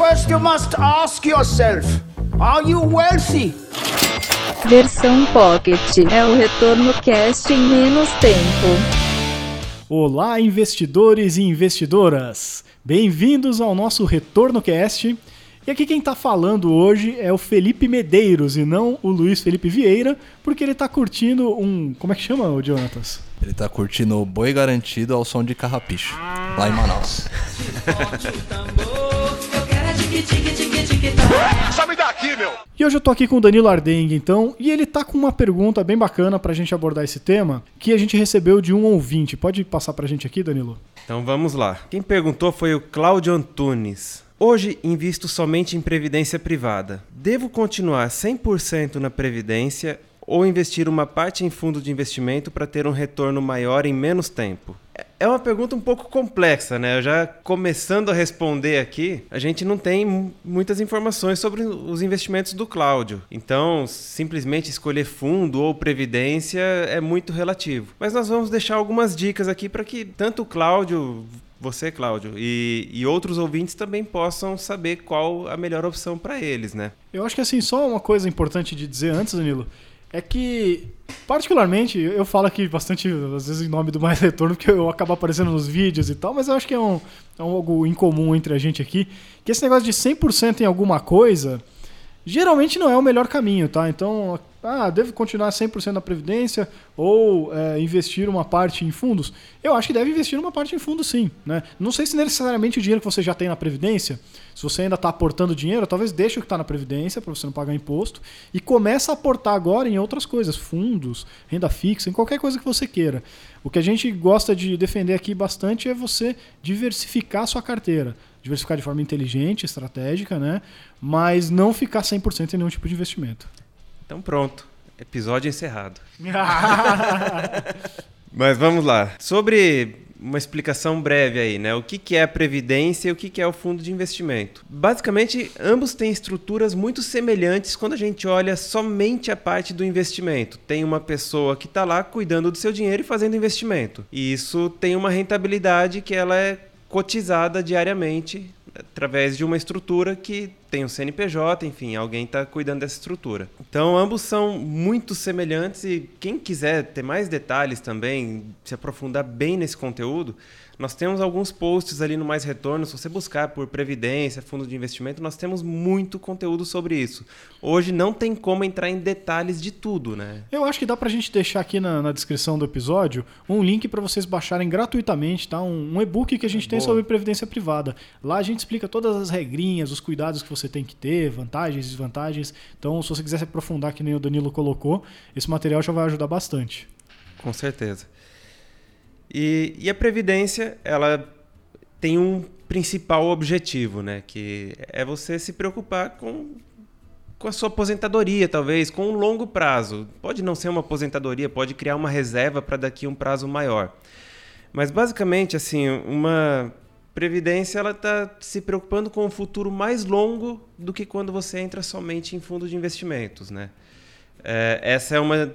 First, you must ask yourself Are you wealthy? Versão Pocket é o retorno cast em menos tempo. Olá, investidores e investidoras! Bem-vindos ao nosso Retorno Cast. E aqui quem está falando hoje é o Felipe Medeiros e não o Luiz Felipe Vieira, porque ele está curtindo um. Como é que chama, o Jonatas? Ele tá curtindo o boi garantido ao som de carrapicho, lá em Manaus. E hoje eu tô aqui com o Danilo Ardengue, então, e ele tá com uma pergunta bem bacana pra gente abordar esse tema, que a gente recebeu de um ouvinte. Pode passar pra gente aqui, Danilo? Então vamos lá. Quem perguntou foi o Cláudio Antunes. Hoje invisto somente em previdência privada. Devo continuar 100% na previdência ou investir uma parte em fundo de investimento para ter um retorno maior em menos tempo? É uma pergunta um pouco complexa, né? Eu já começando a responder aqui, a gente não tem muitas informações sobre os investimentos do Cláudio. Então, simplesmente escolher fundo ou previdência é muito relativo. Mas nós vamos deixar algumas dicas aqui para que tanto o Cláudio você, Cláudio, e, e, outros ouvintes também possam saber qual a melhor opção para eles, né? Eu acho que assim, só uma coisa importante de dizer antes, Danilo, é que, particularmente, eu falo aqui bastante, às vezes, em nome do Mais Retorno, porque eu acabo aparecendo nos vídeos e tal, mas eu acho que é, um, é um algo incomum entre a gente aqui, que esse negócio de 100% em alguma coisa, geralmente não é o melhor caminho, tá? Então, ah, devo continuar 100% na Previdência ou é, investir uma parte em fundos? Eu acho que deve investir uma parte em fundos sim. Né? Não sei se necessariamente o dinheiro que você já tem na Previdência, se você ainda está aportando dinheiro, talvez deixe o que está na Previdência para você não pagar imposto e começa a aportar agora em outras coisas, fundos, renda fixa, em qualquer coisa que você queira. O que a gente gosta de defender aqui bastante é você diversificar a sua carteira. Diversificar de forma inteligente, estratégica, né? mas não ficar 100% em nenhum tipo de investimento. Então pronto, episódio encerrado. Mas vamos lá. Sobre uma explicação breve aí, né? O que, que é a previdência e o que, que é o fundo de investimento? Basicamente, ambos têm estruturas muito semelhantes quando a gente olha somente a parte do investimento. Tem uma pessoa que está lá cuidando do seu dinheiro e fazendo investimento. E isso tem uma rentabilidade que ela é cotizada diariamente através de uma estrutura que tem o um CNPJ, enfim, alguém está cuidando dessa estrutura. Então, ambos são muito semelhantes e quem quiser ter mais detalhes também, se aprofundar bem nesse conteúdo, nós temos alguns posts ali no Mais Retorno. Se você buscar por Previdência, fundo de investimento, nós temos muito conteúdo sobre isso. Hoje não tem como entrar em detalhes de tudo, né? Eu acho que dá pra gente deixar aqui na, na descrição do episódio um link para vocês baixarem gratuitamente, tá? Um, um e-book que a gente é tem sobre Previdência Privada. Lá a gente explica todas as regrinhas, os cuidados que você tem que ter, vantagens desvantagens. Então, se você quiser se aprofundar, que nem o Danilo colocou, esse material já vai ajudar bastante. Com certeza. E, e a previdência, ela tem um principal objetivo, né? Que é você se preocupar com, com a sua aposentadoria, talvez, com um longo prazo. Pode não ser uma aposentadoria, pode criar uma reserva para daqui um prazo maior. Mas basicamente, assim, uma previdência ela está se preocupando com um futuro mais longo do que quando você entra somente em fundo de investimentos, né? É, essa é uma,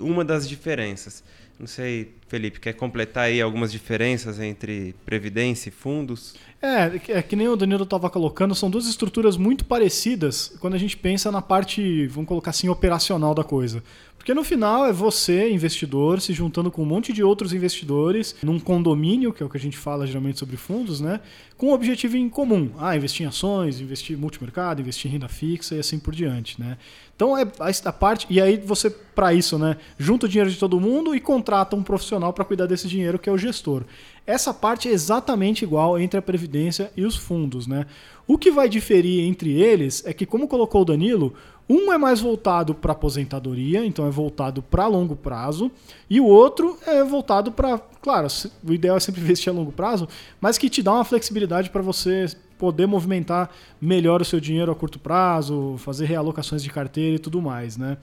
uma das diferenças. Não sei, Felipe, quer completar aí algumas diferenças entre previdência e fundos? É, é que nem o Danilo estava colocando, são duas estruturas muito parecidas quando a gente pensa na parte, vamos colocar assim, operacional da coisa. Porque no final é você, investidor, se juntando com um monte de outros investidores num condomínio, que é o que a gente fala geralmente sobre fundos, né? Com um objetivo em comum. Ah, investir em ações, investir em multimercado, investir em renda fixa e assim por diante, né? Então é a parte. E aí você, para isso, né, junta o dinheiro de todo mundo e contrata um profissional para cuidar desse dinheiro, que é o gestor. Essa parte é exatamente igual entre a Previdência e os fundos, né? O que vai diferir entre eles é que, como colocou o Danilo, um é mais voltado para aposentadoria, então é voltado para longo prazo, e o outro é voltado para, claro, o ideal é sempre investir a longo prazo, mas que te dá uma flexibilidade para você poder movimentar melhor o seu dinheiro a curto prazo, fazer realocações de carteira e tudo mais, né?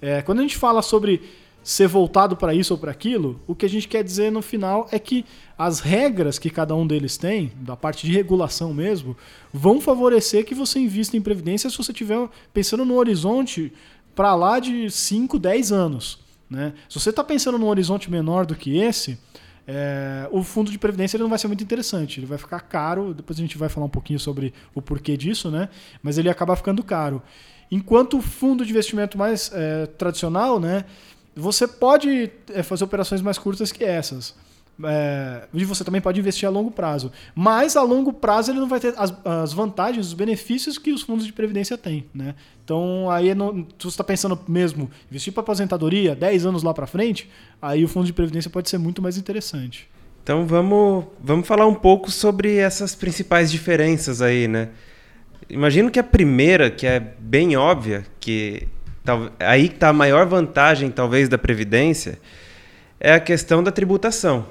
É, quando a gente fala sobre ser voltado para isso ou para aquilo, o que a gente quer dizer no final é que as regras que cada um deles tem, da parte de regulação mesmo, vão favorecer que você invista em previdência se você estiver pensando no horizonte para lá de 5, 10 anos. Né? Se você está pensando num horizonte menor do que esse, é, o fundo de previdência ele não vai ser muito interessante. Ele vai ficar caro. Depois a gente vai falar um pouquinho sobre o porquê disso, né? Mas ele acaba ficando caro. Enquanto o fundo de investimento mais é, tradicional, né? Você pode é, fazer operações mais curtas que essas. É, e você também pode investir a longo prazo. Mas a longo prazo ele não vai ter as, as vantagens, os benefícios que os fundos de previdência têm. Né? Então, aí, no, se você está pensando mesmo investir para aposentadoria 10 anos lá para frente, aí o fundo de previdência pode ser muito mais interessante. Então vamos, vamos falar um pouco sobre essas principais diferenças aí, né? Imagino que a primeira, que é bem óbvia, que aí está a maior vantagem talvez da previdência, é a questão da tributação.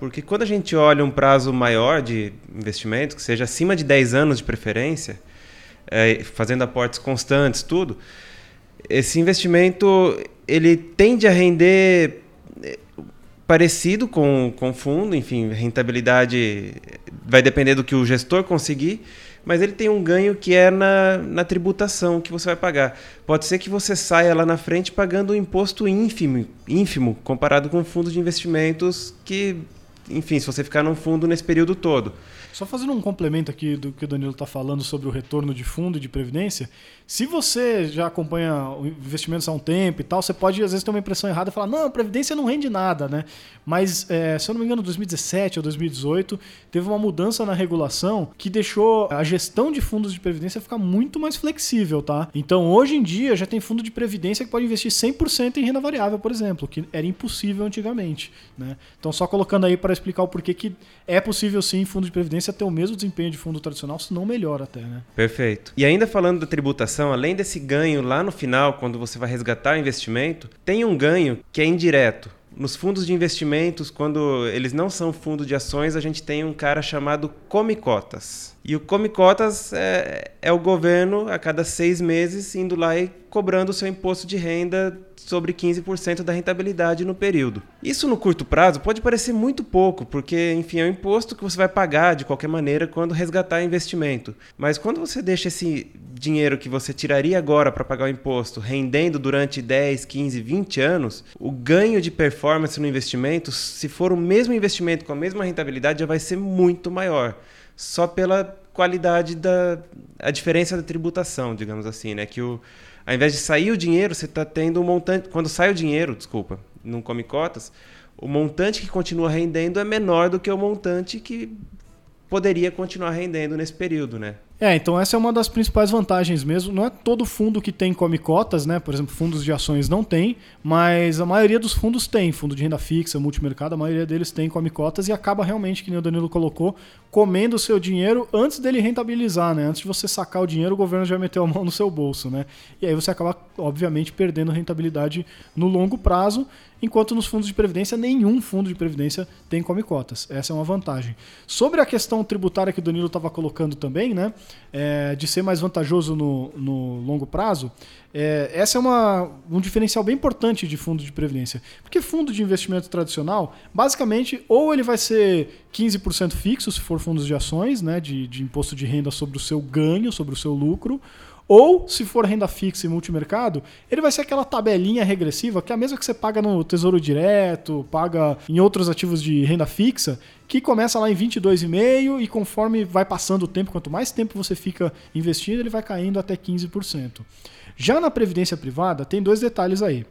Porque quando a gente olha um prazo maior de investimento, que seja acima de 10 anos de preferência, é, fazendo aportes constantes, tudo, esse investimento ele tende a render é, parecido com o fundo, enfim, rentabilidade vai depender do que o gestor conseguir, mas ele tem um ganho que é na, na tributação que você vai pagar. Pode ser que você saia lá na frente pagando um imposto ínfimo, ínfimo comparado com fundos de investimentos que enfim, se você ficar num fundo nesse período todo. Só fazendo um complemento aqui do que o Danilo está falando sobre o retorno de fundo e de previdência, se você já acompanha investimentos há um tempo e tal, você pode às vezes ter uma impressão errada e falar, não, Previdência não rende nada, né? Mas, é, se eu não me engano, em 2017 ou 2018, teve uma mudança na regulação que deixou a gestão de fundos de Previdência ficar muito mais flexível, tá? Então, hoje em dia, já tem fundo de Previdência que pode investir 100% em renda variável, por exemplo, que era impossível antigamente, né? Então, só colocando aí para explicar o porquê que é possível sim fundo de Previdência ter o mesmo desempenho de fundo tradicional, se não melhor até, né? Perfeito. E ainda falando da tributação, além desse ganho lá no final, quando você vai resgatar o investimento, tem um ganho que é indireto. Nos fundos de investimentos, quando eles não são fundo de ações, a gente tem um cara chamado come cotas. E o come cotas é, é o governo, a cada seis meses, indo lá e cobrando o seu imposto de renda sobre 15% da rentabilidade no período. Isso no curto prazo pode parecer muito pouco, porque, enfim, é um imposto que você vai pagar de qualquer maneira quando resgatar investimento. Mas quando você deixa esse dinheiro que você tiraria agora para pagar o imposto rendendo durante 10, 15, 20 anos, o ganho de performance no investimento, se for o mesmo investimento com a mesma rentabilidade, já vai ser muito maior. Só pela qualidade da a diferença da tributação, digamos assim, né? Que o ao invés de sair o dinheiro, você está tendo um montante. Quando sai o dinheiro, desculpa, não come cotas, o montante que continua rendendo é menor do que o montante que poderia continuar rendendo nesse período, né? É, então essa é uma das principais vantagens mesmo. Não é todo fundo que tem come cotas, né? Por exemplo, fundos de ações não tem, mas a maioria dos fundos tem. Fundo de renda fixa, multimercado, a maioria deles tem come cotas e acaba realmente, que nem o Danilo colocou, comendo o seu dinheiro antes dele rentabilizar, né? Antes de você sacar o dinheiro, o governo já meteu a mão no seu bolso, né? E aí você acaba, obviamente, perdendo rentabilidade no longo prazo, enquanto nos fundos de previdência, nenhum fundo de previdência tem come cotas. Essa é uma vantagem. Sobre a questão tributária que o Danilo estava colocando também, né? é, de ser mais vantajoso no, no longo prazo, é, essa é uma, um diferencial bem importante de fundo de previdência. Porque fundo de investimento tradicional, basicamente, ou ele vai ser 15% fixo, se for fundos de ações, né, de, de imposto de renda sobre o seu ganho, sobre o seu lucro, ou, se for renda fixa e multimercado, ele vai ser aquela tabelinha regressiva, que é a mesma que você paga no Tesouro Direto, paga em outros ativos de renda fixa, que começa lá em 22,5% e conforme vai passando o tempo, quanto mais tempo você fica investindo, ele vai caindo até 15%. Já na previdência privada, tem dois detalhes aí.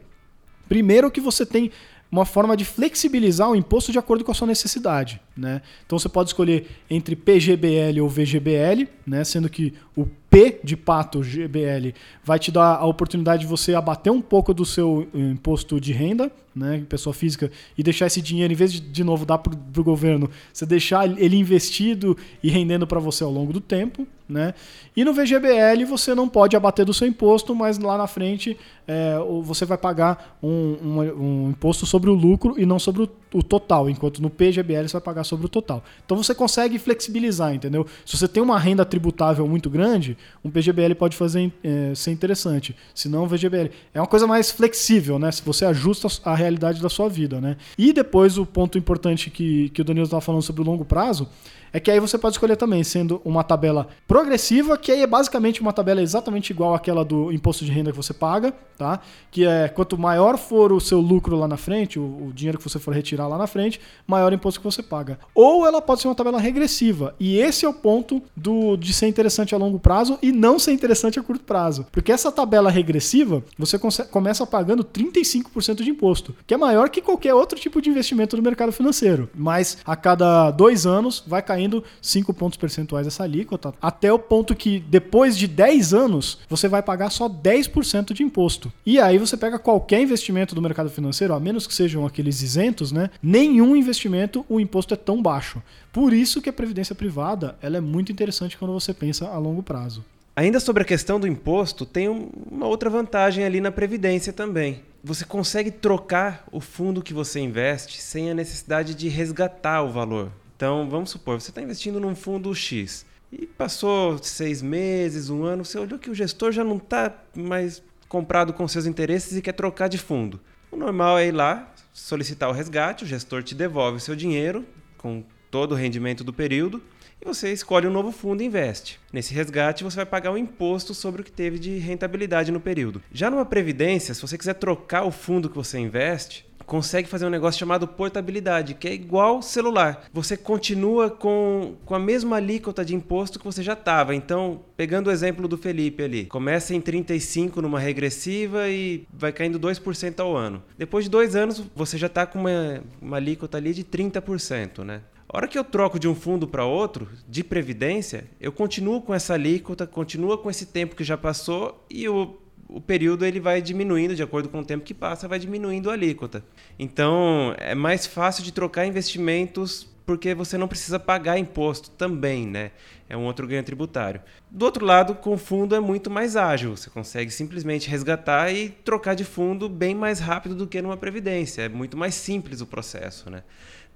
Primeiro que você tem uma forma de flexibilizar o imposto de acordo com a sua necessidade. Né? Então você pode escolher entre PGBL ou VGBL, né? sendo que o P de pato GBL vai te dar a oportunidade de você abater um pouco do seu imposto de renda, né, pessoa física, e deixar esse dinheiro, em vez de de novo dar para o governo, você deixar ele investido e rendendo para você ao longo do tempo. Né? E no VGBL você não pode abater do seu imposto, mas lá na frente é, você vai pagar um, um, um, imposto sobre o lucro e não sobre o, o, total, enquanto no PGBL você vai pagar sobre o total. Então você consegue flexibilizar, entendeu? Se você tem uma renda tributável muito grande, um PGBL pode fazer é, ser interessante. Se não, o VGBL. É uma coisa mais flexível, né? Se você ajusta a realidade da sua vida, né? E depois o ponto importante que, que o Danilo estava falando sobre o longo prazo é que aí você pode escolher também, sendo uma tabela progressiva, que aí é basicamente uma tabela exatamente igual àquela do imposto de renda que você paga, tá? Que é quanto maior for o seu lucro lá na frente, o, o dinheiro que você for retirar lá na frente, maior imposto que você paga. Ou ela pode ser uma tabela regressiva. E esse é o ponto do, de ser interessante a longo prazo e não ser interessante a curto prazo. Porque essa tabela regressiva, você começa pagando 35% de imposto, que é maior que qualquer outro tipo de investimento no mercado financeiro. Mas a cada dois anos vai caindo 5 pontos percentuais essa alíquota, até o ponto que depois de 10 anos você vai pagar só 10% de imposto. E aí você pega qualquer investimento do mercado financeiro, a menos que sejam aqueles isentos, né? Nenhum investimento o imposto é tão baixo. Por isso que a previdência privada ela é muito interessante quando você pensa a longo prazo. Ainda sobre a questão do imposto, tem uma outra vantagem ali na previdência também. Você consegue trocar o fundo que você investe sem a necessidade de resgatar o valor. Então, vamos supor, você está investindo num fundo X e passou seis meses, um ano, você olhou que o gestor já não está mais comprado com seus interesses e quer trocar de fundo. O normal é ir lá, solicitar o resgate, o gestor te devolve o seu dinheiro com todo o rendimento do período e você escolhe um novo fundo e investe. Nesse resgate, você vai pagar um imposto sobre o que teve de rentabilidade no período. Já numa previdência, se você quiser trocar o fundo que você investe, consegue fazer um negócio chamado portabilidade, que é igual celular. Você continua com, com a mesma alíquota de imposto que você já estava. Então, pegando o exemplo do Felipe ali, começa em 35 numa regressiva e vai caindo 2% ao ano. Depois de dois anos, você já está com uma, uma alíquota ali de 30%, né? A hora que eu troco de um fundo para outro, de previdência, eu continuo com essa alíquota, continua com esse tempo que já passou e o, o período ele vai diminuindo de acordo com o tempo que passa, vai diminuindo a alíquota. Então, é mais fácil de trocar investimentos porque você não precisa pagar imposto também, né? É um outro ganho tributário. Do outro lado, com fundo é muito mais ágil. Você consegue simplesmente resgatar e trocar de fundo bem mais rápido do que numa previdência. É muito mais simples o processo, né?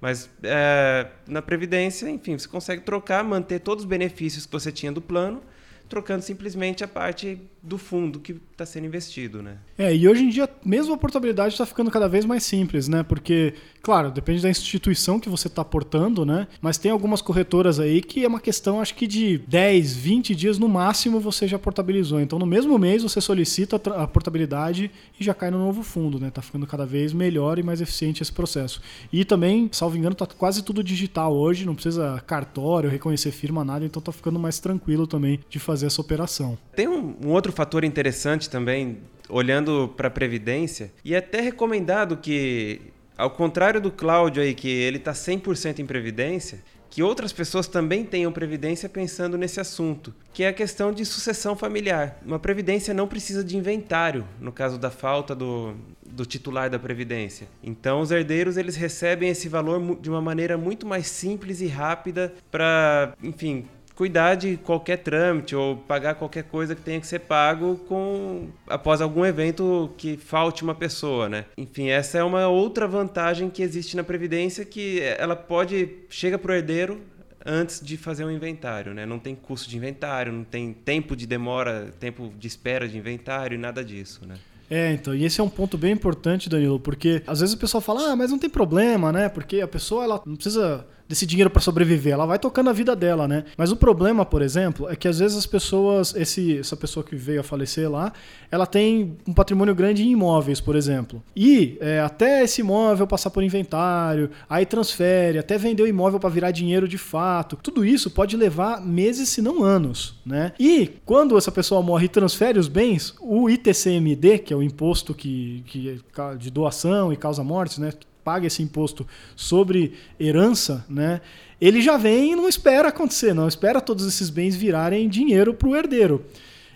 Mas é, na Previdência, enfim, você consegue trocar, manter todos os benefícios que você tinha do plano, trocando simplesmente a parte do fundo que está sendo investido, né? É, e hoje em dia, mesmo a portabilidade está ficando cada vez mais simples, né? Porque, claro, depende da instituição que você está portando, né? Mas tem algumas corretoras aí que é uma questão, acho que de 10, 20 dias no máximo você já portabilizou. Então, no mesmo mês você solicita a portabilidade e já cai no novo fundo, né? Tá ficando cada vez melhor e mais eficiente esse processo. E também, salvo engano, tá quase tudo digital hoje, não precisa cartório, reconhecer firma, nada, então tá ficando mais tranquilo também de fazer essa operação. Tem um, um outro fator interessante também, olhando para a Previdência, e é até recomendado que, ao contrário do Cláudio aí, que ele está 100% em Previdência, que outras pessoas também tenham previdência pensando nesse assunto, que é a questão de sucessão familiar. Uma previdência não precisa de inventário, no caso da falta do, do titular da previdência. Então, os herdeiros eles recebem esse valor de uma maneira muito mais simples e rápida para, enfim, cuidar de qualquer trâmite ou pagar qualquer coisa que tenha que ser pago com após algum evento que falte uma pessoa, né? Enfim, essa é uma outra vantagem que existe na previdência que ela pode chega para o herdeiro antes de fazer um inventário, né? Não tem custo de inventário, não tem tempo de demora, tempo de espera de inventário e nada disso, né? É, então, e esse é um ponto bem importante, Danilo, porque às vezes o pessoal fala, ah, mas não tem problema, né? Porque a pessoa ela não precisa desse dinheiro para sobreviver, ela vai tocando a vida dela, né? Mas o problema, por exemplo, é que às vezes as pessoas, esse, essa pessoa que veio a falecer lá, ela tem um patrimônio grande em imóveis, por exemplo. E é, até esse imóvel passar por inventário, aí transfere, até vender o imóvel para virar dinheiro de fato. Tudo isso pode levar meses, se não anos, né? E quando essa pessoa morre e transfere os bens, o ITCMD, que é o imposto que, que é de doação e causa mortes, né? Paga esse imposto sobre herança, né? Ele já vem e não espera acontecer, não espera todos esses bens virarem dinheiro para o herdeiro.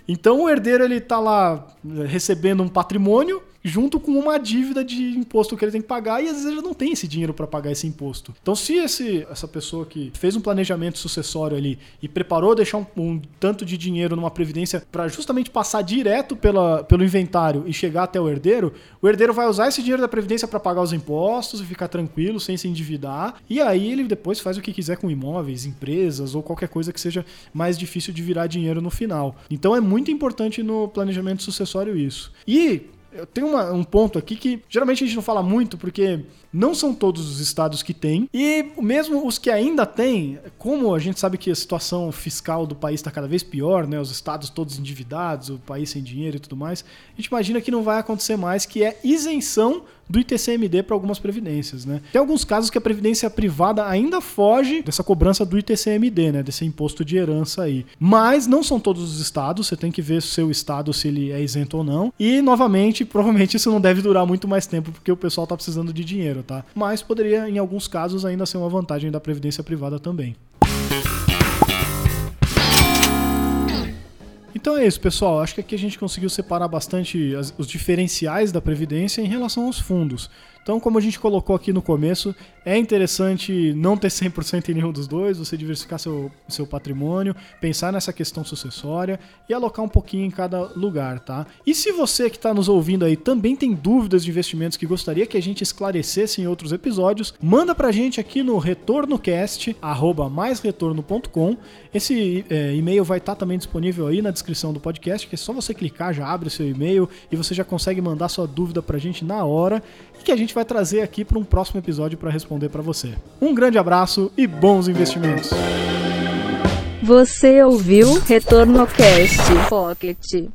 Então o herdeiro ele está lá recebendo um patrimônio junto com uma dívida de imposto que ele tem que pagar e às vezes ele não tem esse dinheiro para pagar esse imposto. Então, se esse, essa pessoa que fez um planejamento sucessório ali e preparou deixar um, um tanto de dinheiro numa previdência para justamente passar direto pela, pelo inventário e chegar até o herdeiro, o herdeiro vai usar esse dinheiro da previdência para pagar os impostos e ficar tranquilo, sem se endividar, e aí ele depois faz o que quiser com imóveis, empresas ou qualquer coisa que seja mais difícil de virar dinheiro no final. Então é muito importante no planejamento sucessório isso. E Eu tenho uma- um ponto aqui que geralmente a gente não fala muito porque não são todos os estados que têm e mesmo os que ainda têm, como a gente sabe que a situação fiscal do país está cada vez pior, né? Os estados todos endividados, o país sem dinheiro e tudo mais, a gente imagina que não vai acontecer mais, que é isenção do ITCMD para algumas previdências, né? Tem alguns casos que a previdência privada ainda foge dessa cobrança do ITCMD, né? Desse imposto de herança aí. Mas não são todos os estados, você tem que ver o seu estado se ele é isento ou não. E novamente, provavelmente isso não deve durar muito mais tempo porque o pessoal tá precisando de dinheiro, tá? Mas poderia em alguns casos ainda ser uma vantagem da previdência privada também. Então é isso, pessoal. Acho que aqui a gente conseguiu separar bastante as- os diferenciais da Previdência em relação aos fundos. Então, como a gente colocou aqui no começo, é interessante não ter 100% em nenhum dos dois, você diversificar seu, seu patrimônio, pensar nessa questão sucessória e alocar um pouquinho em cada lugar, tá? E se você que está nos ouvindo aí também tem dúvidas de investimentos que gostaria que a gente esclarecesse em outros episódios, manda pra gente aqui no retornocast, arroba maisretorno.com. Esse é, e-mail vai estar também disponível aí na descrição do podcast, que é só você clicar, já abre o seu e-mail e você já consegue mandar sua dúvida pra gente na hora e que a gente vai trazer aqui para um próximo episódio para responder para você. Um grande abraço e bons investimentos! Você ouviu Retorno Cast Pocket.